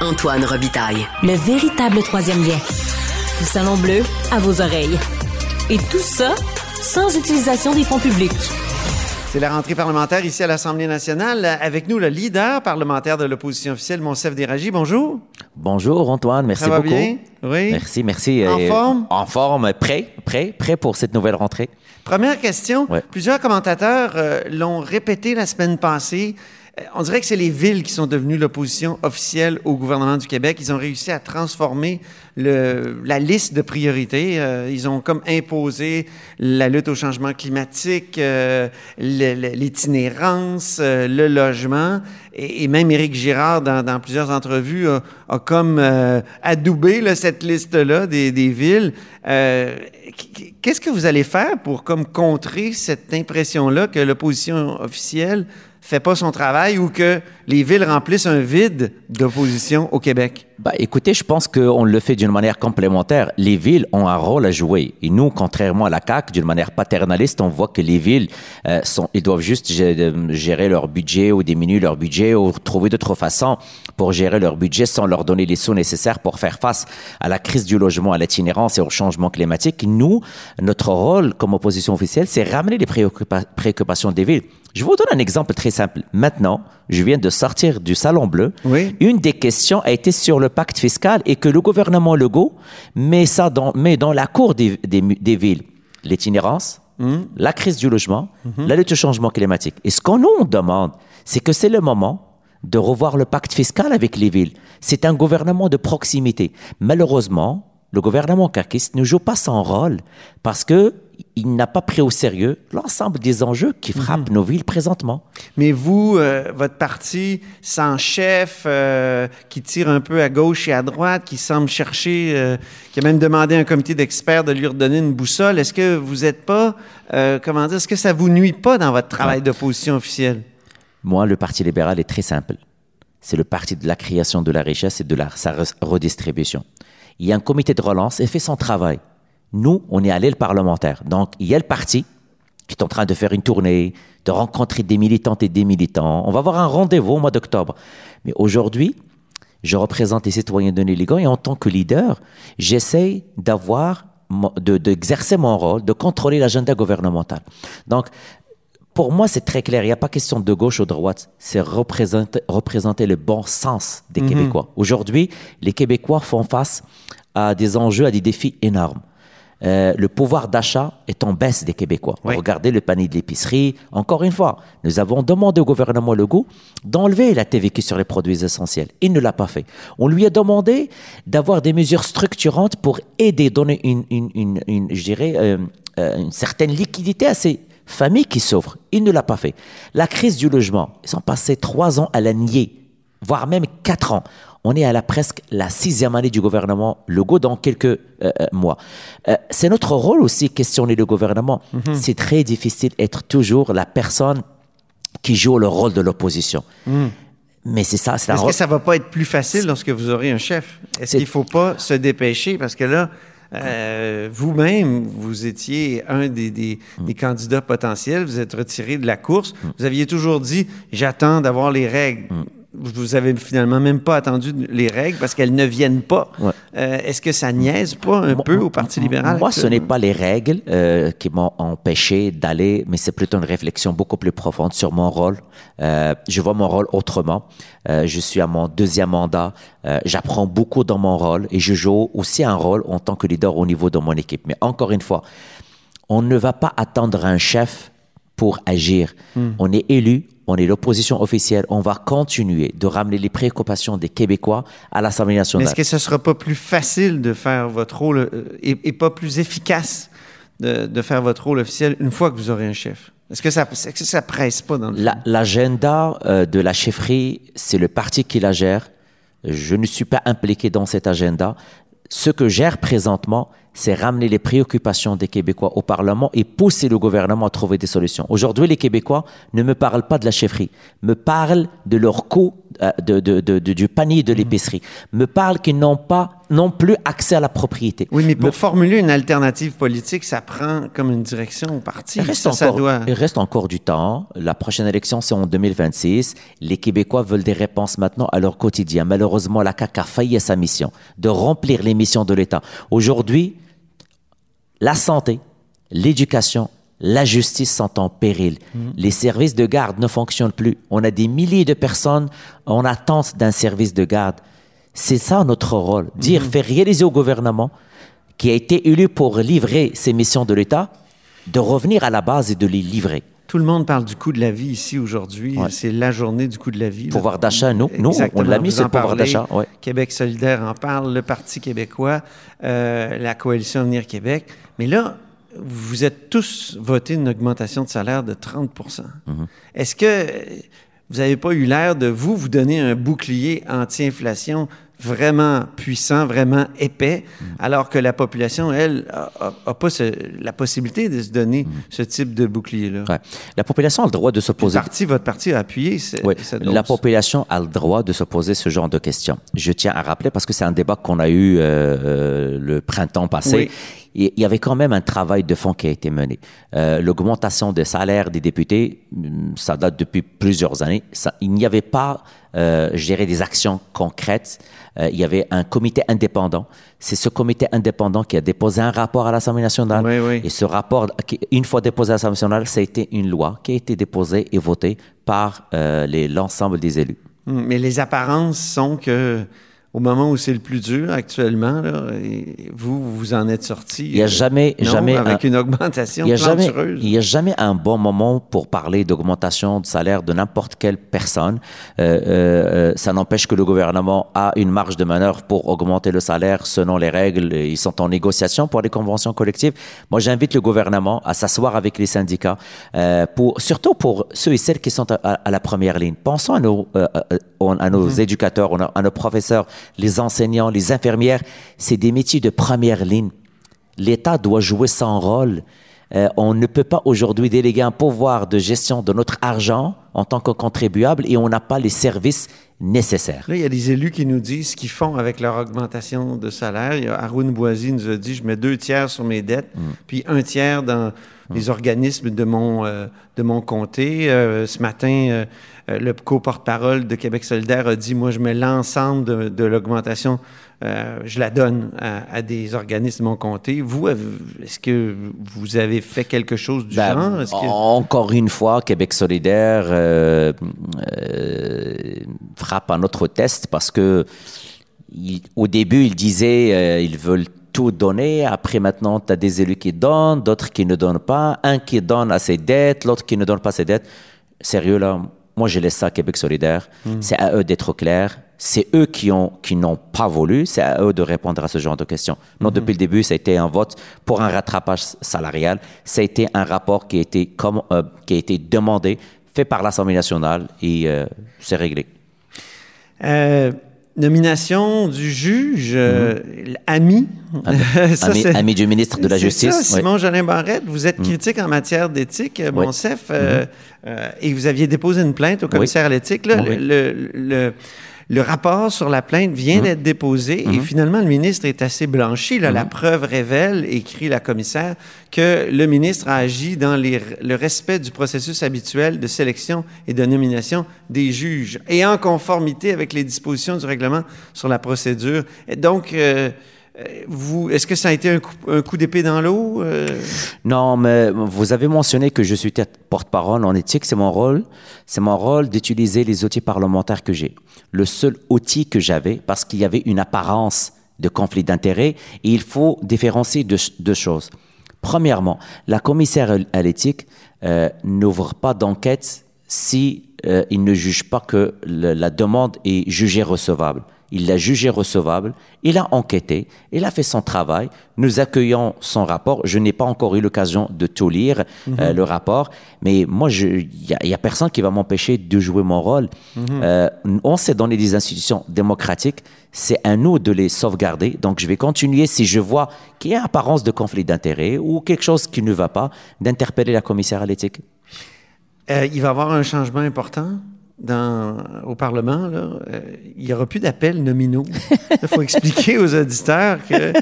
Antoine Robitaille. Le véritable troisième lien. Du Salon Bleu à vos oreilles. Et tout ça sans utilisation des fonds publics. C'est la rentrée parlementaire ici à l'Assemblée nationale. Avec nous, le leader parlementaire de l'opposition officielle, Monsef Déragi. Bonjour. Bonjour Antoine, merci Ça va beaucoup. bien? Oui. Merci, merci. En Euh, forme? En forme, prêt, prêt, prêt pour cette nouvelle rentrée. Première question. Ouais. Plusieurs commentateurs euh, l'ont répété la semaine passée. On dirait que c'est les villes qui sont devenues l'opposition officielle au gouvernement du Québec. Ils ont réussi à transformer le- la liste de priorités. Euh, ils ont comme imposé la lutte au changement climatique, euh, l'itinérance, euh, le logement. Et, même Éric Girard, dans, plusieurs entrevues, a, comme adoubé cette liste-là des, des villes. Qu- Qu'est-ce que vous allez faire pour comme contrer cette impression-là que l'opposition officielle fait pas son travail ou que les villes remplissent un vide d'opposition au Québec? Bah, écoutez, je pense qu'on le fait d'une manière complémentaire. Les villes ont un rôle à jouer. Et nous, contrairement à la CAQ, d'une manière paternaliste, on voit que les villes, euh, sont, ils doivent juste gé- gérer leur budget ou diminuer leur budget ou trouver d'autres façons pour gérer leur budget sans leur donner les sous nécessaires pour faire face à la crise du logement, à l'itinérance et au changement climatique. Nous, notre rôle comme opposition officielle, c'est ramener les préoccupa- préoccupations des villes. Je vous donne un exemple très simple. Maintenant, je viens de sortir du Salon Bleu. Oui. Une des questions a été sur le pacte fiscal et que le gouvernement Legault met ça dans, met dans la cour des, des, villes. L'itinérance, la crise du logement, la lutte au changement climatique. Et ce qu'on nous demande, c'est que c'est le moment de revoir le pacte fiscal avec les villes. C'est un gouvernement de proximité. Malheureusement, le gouvernement caquiste ne joue pas son rôle parce que il n'a pas pris au sérieux l'ensemble des enjeux qui frappent nos villes présentement. Mais vous, euh, votre parti sans chef, euh, qui tire un peu à gauche et à droite, qui semble chercher, euh, qui a même demandé à un comité d'experts de lui redonner une boussole, est-ce que vous n'êtes pas, comment dire, est-ce que ça vous nuit pas dans votre travail d'opposition officielle? Moi, le Parti libéral est très simple. C'est le parti de la création de la richesse et de la, sa re- redistribution. Il y a un comité de relance et fait son travail. Nous, on est à l'aile parlementaire. Donc, il y a le parti qui est en train de faire une tournée, de rencontrer des militantes et des militants. On va avoir un rendez-vous au mois d'octobre. Mais aujourd'hui, je représente les citoyens de Néligan et en tant que leader, j'essaie d'avoir, d'exercer mon rôle, de contrôler l'agenda gouvernemental. Donc, pour moi, c'est très clair. Il n'y a pas question de gauche ou de droite. C'est représenter, représenter le bon sens des Québécois. Aujourd'hui, les Québécois font face à des enjeux, à des défis énormes. Euh, le pouvoir d'achat est en baisse des Québécois. Oui. Regardez le panier de l'épicerie. Encore une fois, nous avons demandé au gouvernement Legault d'enlever la TVQ sur les produits essentiels. Il ne l'a pas fait. On lui a demandé d'avoir des mesures structurantes pour aider, donner une, une, une, une- je dirais, euh, euh, une certaine liquidité à ces familles qui souffrent. Il ne l'a pas fait. La crise du logement, ils ont passé trois ans à la nier, voire même quatre ans. On est à la presque la sixième année du gouvernement Legault dans quelques euh, euh, mois. Euh, c'est notre rôle aussi questionner le gouvernement. C'est très difficile d'être toujours la personne qui joue le rôle de l'opposition. Mais c'est ça, c'est un Est-ce que ça va pas être plus facile lorsque vous aurez un chef? Est-ce qu'il faut pas se dépêcher? Parce que là, euh, vous-même, vous étiez un des, des- des candidats potentiels, vous êtes retiré de la course. Vous aviez toujours dit, j'attends d'avoir les règles. Vous avez finalement même pas attendu les règles parce qu'elles ne viennent pas. Ouais. Euh, Est-ce que ça niaise pas un Moi- peu au Parti libéral? Moi, ce n'est pas les règles euh, qui m'ont empêché d'aller, mais c'est plutôt une réflexion beaucoup plus profonde sur mon rôle. Euh, je vois mon rôle autrement. Je suis à mon deuxième mandat. J'apprends beaucoup dans mon rôle et je joue aussi un rôle en tant que leader au niveau de mon équipe. Mais encore une fois, on ne va pas attendre un chef pour agir. On est élu, on est l'opposition officielle, on va continuer de ramener les préoccupations des Québécois à l'Assemblée Mais nationale. est-ce que ce sera pas plus facile de faire votre rôle euh, et, et pas plus efficace de, de faire votre rôle officiel une fois que vous aurez un chef? Est-ce que ça, que ça presse pas dans le La- L'agenda euh, de la chefferie, c'est le parti qui la gère. Je ne suis pas impliqué dans cet agenda. Ce que gère présentement, c'est ramener les préoccupations des Québécois au Parlement et pousser le gouvernement à trouver des solutions. Aujourd'hui, les Québécois ne me parlent pas de la chefferie, me parlent de leur coût euh, de, de, de, du panier de l'épicerie. Me parlent qu'ils n'ont pas non plus accès à la propriété. Oui, mais pour formuler une alternative politique, ça prend comme une direction au parti. Il reste, encore, il reste encore du temps. La prochaine élection, c'est en 2026. Les Québécois veulent des réponses maintenant à leur quotidien. Malheureusement, la CAQ a failli à sa mission de remplir les missions de l'État. Aujourd'hui, la santé, l'éducation, la justice sont en péril. Mhm. Les services de garde ne fonctionnent plus. On a des milliers de personnes en attente d'un service de garde. C'est ça notre rôle. Dire, mhm. faire réaliser au gouvernement qui a été élu pour livrer ces missions de l'État, de revenir à la base et de les livrer. Tout le monde parle du coût de la vie ici aujourd'hui. C'est la journée du coût de la vie. Pouvoir d'achat, nous, nous on l'a mis, c'est le pouvoir d'achat. Québec solidaire en parle, le Parti québécois, euh, la Coalition Avenir Québec. Mais là, vous êtes tous voté une augmentation de salaire de 30 mhm. Est-ce que vous n'avez pas eu l'air de vous, vous donner un bouclier anti-inflation vraiment puissant, vraiment épais, alors que la population, elle, n'a pas la possibilité de se donner mm. ce type de bouclier-là. La population a le droit de se poser... Parti, votre parti a appuyé oui. La population a le droit de se poser ce genre de questions. Je tiens à rappeler, parce que c'est un débat qu'on a eu euh, euh, le printemps passé, il y avait quand même un travail de fond qui a été mené. Euh, L'augmentation des salaires des députés, mm, ça date depuis plusieurs années. Ça, il n'y avait pas, euh, je dirais, des actions concrètes. Euh, il y avait un comité indépendant. C'est ce comité indépendant qui a déposé un rapport à l'Assemblée nationale. Oui, oui. Et ce rapport, une fois déposé à l'Assemblée nationale, ça a été une loi qui a été déposée et votée par euh, l'ensemble des élus. Hum, mais les apparences sont que au moment où c'est le plus dur actuellement, là, et vous, vous en êtes sorti. Il n'y a jamais, euh, jamais avec une augmentation il y a jamais, Il n'y a jamais un bon moment pour parler d'augmentation de salaire de n'importe quelle personne. Euh, euh, ça n'empêche que le gouvernement a une marge de manœuvre pour augmenter le salaire selon les règles. Ils sont en négociation pour les conventions collectives. Moi, j'invite le gouvernement à s'asseoir avec les syndicats, euh, pour, surtout pour ceux et celles qui sont à, la première ligne. Pensons à nos, euh, à nos mm-hmm. éducateurs, à nos professeurs les enseignants, les infirmières, c'est des métiers de première ligne. L'État doit jouer son rôle. Euh, on ne peut pas aujourd'hui déléguer un pouvoir de gestion de notre argent en tant que contribuable et on n'a pas les services nécessaires. Là, il y a des élus qui nous disent ce qu'ils font avec leur augmentation de salaire. Il y a Arun Boisy nous a dit, je mets deux tiers sur mes dettes, mm. puis un tiers dans les organismes de mon, euh, de mon comté. Euh, ce matin, euh, le co-porte-parole de Québec solidaire a dit, moi, je mets l'ensemble de, l'augmentation, je la donne à, des organismes de mon comté. Vous, est-ce que vous avez fait quelque chose du ben, genre? Encore une fois, Québec solidaire frappe un autre test parce que au début, ils disaient ils veulent tout donner. Après, maintenant, tu as des élus qui donnent, d'autres qui ne donnent pas. Un qui donne à ses dettes, l'autre qui ne donne pas ses dettes. Sérieux, là, moi, je laisse ça à Québec solidaire. Hmm. C'est à eux d'être clairs. C'est eux qui ont qui n'ont pas voulu. C'est à eux de répondre à ce genre de questions. Non, hmm. depuis le début, ça a été un vote pour un rattrapage salarial. Ça a été un rapport qui a été, comme, euh, qui a été demandé, fait par l'Assemblée nationale et euh, c'est réglé. Euh, Nomination du juge euh, mhm. ami. ami, du ministre de la Justice. Ça, Simon Jolin Barrette, vous êtes mhm. critique en matière d'éthique, oui. Euh, mhm. euh, et vous aviez déposé une plainte au commissaire à l'éthique. le, le le rapport sur la plainte vient mmh. d'être déposé et mmh. finalement, le ministre est assez blanchi. Là, La mmh. preuve révèle, écrit la commissaire, que le ministre a agi dans le respect du processus habituel de sélection et de nomination des juges et en conformité avec les dispositions du règlement sur la procédure. Et donc, euh, vous, est-ce que ça a été un coup, d'épée dans l'eau? Euh? Non, mais vous avez mentionné que je suis porte-parole en éthique, c'est mon rôle. C'est mon rôle d'utiliser les outils parlementaires que j'ai. Le seul outil que j'avais, parce qu'il y avait une apparence de conflit d'intérêts, et il faut différencier deux, choses. Premièrement, la commissaire à l'éthique euh, n'ouvre pas d'enquête si euh, ne juge pas que la demande est jugée recevable il l'a jugé recevable, il a enquêté, il a fait son travail, nous accueillons son rapport. Je n'ai pas encore eu l'occasion de tout lire, euh, mhm. le rapport, mais moi, il n'y a, personne qui va m'empêcher de jouer mon rôle. Mhm. Euh, on s'est donné des institutions démocratiques, c'est à nous de les sauvegarder. Donc, je vais continuer, si je vois qu'il y a apparence de conflit d'intérêt ou quelque chose qui ne va pas, d'interpeller la commissaire à l'éthique. Euh, il va y avoir un changement important? Dans, au Parlement, là, euh, il n'y aura plus d'appels nominaux. Il faut expliquer aux auditeurs que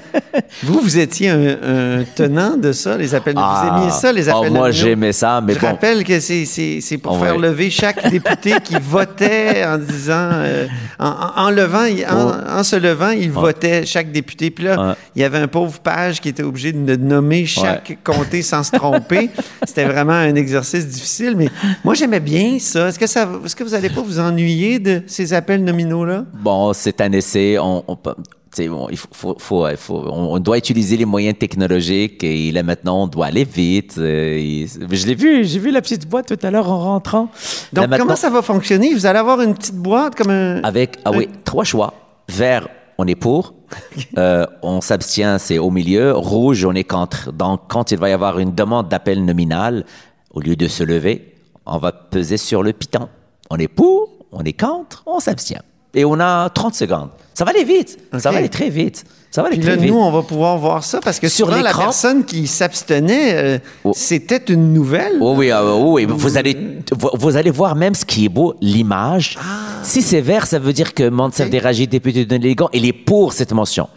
vous, vous étiez un, un tenant de ça, les appels nominaux. Vous aimiez ça, les oh, appels moi, nominaux. j'aimais ça, mais Je bon. rappelle que c'est- c'est c'est pour On faire va- lever chaque député qui votait en disant, euh, en, en- levant, en, en se levant, il votait chaque député. Puis là, Ouais. il y avait un pauvre page qui était obligé de nommer chaque comté sans se tromper. C'était vraiment un exercice difficile, mais moi j'aimais bien ça. Est-ce que ça, est-ce que vous n'allez pas vous ennuyer de ces appels nominaux-là? Bon, c'est un essai. On, on bon, il faut, faut- faut- il faut- on on doit utiliser les moyens technologiques et là maintenant on doit aller vite. euh, et- je l'ai vu, j'ai vu la petite boîte tout à l'heure en rentrant. Donc comment ça va fonctionner? Vous allez avoir une petite boîte comme un... Avec ah oui, trois choix. Vert, on est pour. Euh, on s'abstient, c'est au milieu. Rouge, on est contre. Donc, quand il va y avoir une demande d'appel nominal, au lieu de se lever, on va peser sur le piton. On est pour, on est contre, on s'abstient. Et on a 30 secondes. Ça va aller vite. Ça va aller très vite. Ça va aller Puis très là, vite. nous, on va pouvoir voir ça parce que Sur souvent, la personne qui s'abstenait, euh, Oh. c'était une nouvelle. Oh oui, euh, oh oui, vous allez, vous, vous allez voir même ce qui est beau, l'image. Si c'est vert, ça veut dire que Mansef Ok. Déragi, député de l'élégant, il est pour cette mention.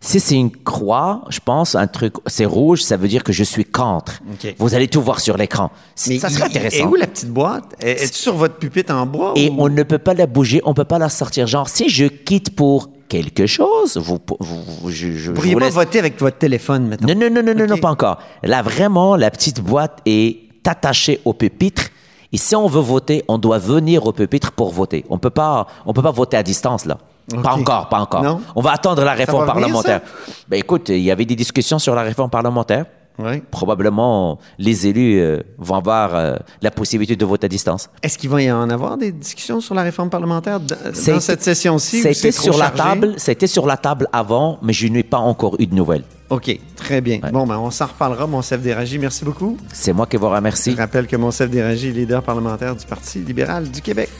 Si c'est une croix, je pense, un truc, c'est rouge, ça veut dire que je suis contre. Vous allez tout voir sur l'écran. Mais ça serait il- Et intéressant. où la petite boîte? Est- Est-tu sur votre pupitre en bois? Et ou- on ne peut pas la bouger, on peut pas la sortir. Genre, si je quitte pour quelque chose, vous, vous, vous- je, je- pourriez vous pas laisse- voter avec votre téléphone, maintenant. Non, non, non, non, non, pas encore. Là, vraiment, la petite boîte est attachée au pupitre. Et si on veut voter, on doit venir au pupitre pour voter. On peut pas, on peut pas voter à distance, là. Pas encore, pas encore. Non? On va attendre la réforme va venir, parlementaire. Ben, écoute, il y avait des discussions sur la réforme parlementaire. Oui. Probablement, les élus euh, vont avoir euh, la possibilité de voter à distance. Est-ce qu'il va y en avoir des discussions sur la réforme parlementaire dans, cette session-ci? Trop sur la table, été sur la table avant, mais je n'ai pas encore eu de nouvelles. OK, très bien. Ouais. Bon, ben, on s'en reparlera, Monsef Déragi. Merci beaucoup. C'est moi qui vous remercie. Je rappelle que Monsef Déragi est leader parlementaire du Parti libéral du Québec.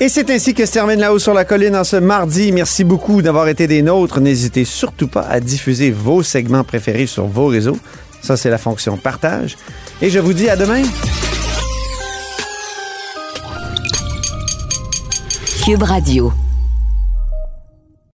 Et c'est ainsi que se termine La Haut sur la Colline en ce mardi. Merci beaucoup d'avoir été des nôtres. N'hésitez surtout pas à diffuser vos segments préférés sur vos réseaux. Ça, c'est la fonction partage. Et je vous dis à demain. Cube Radio.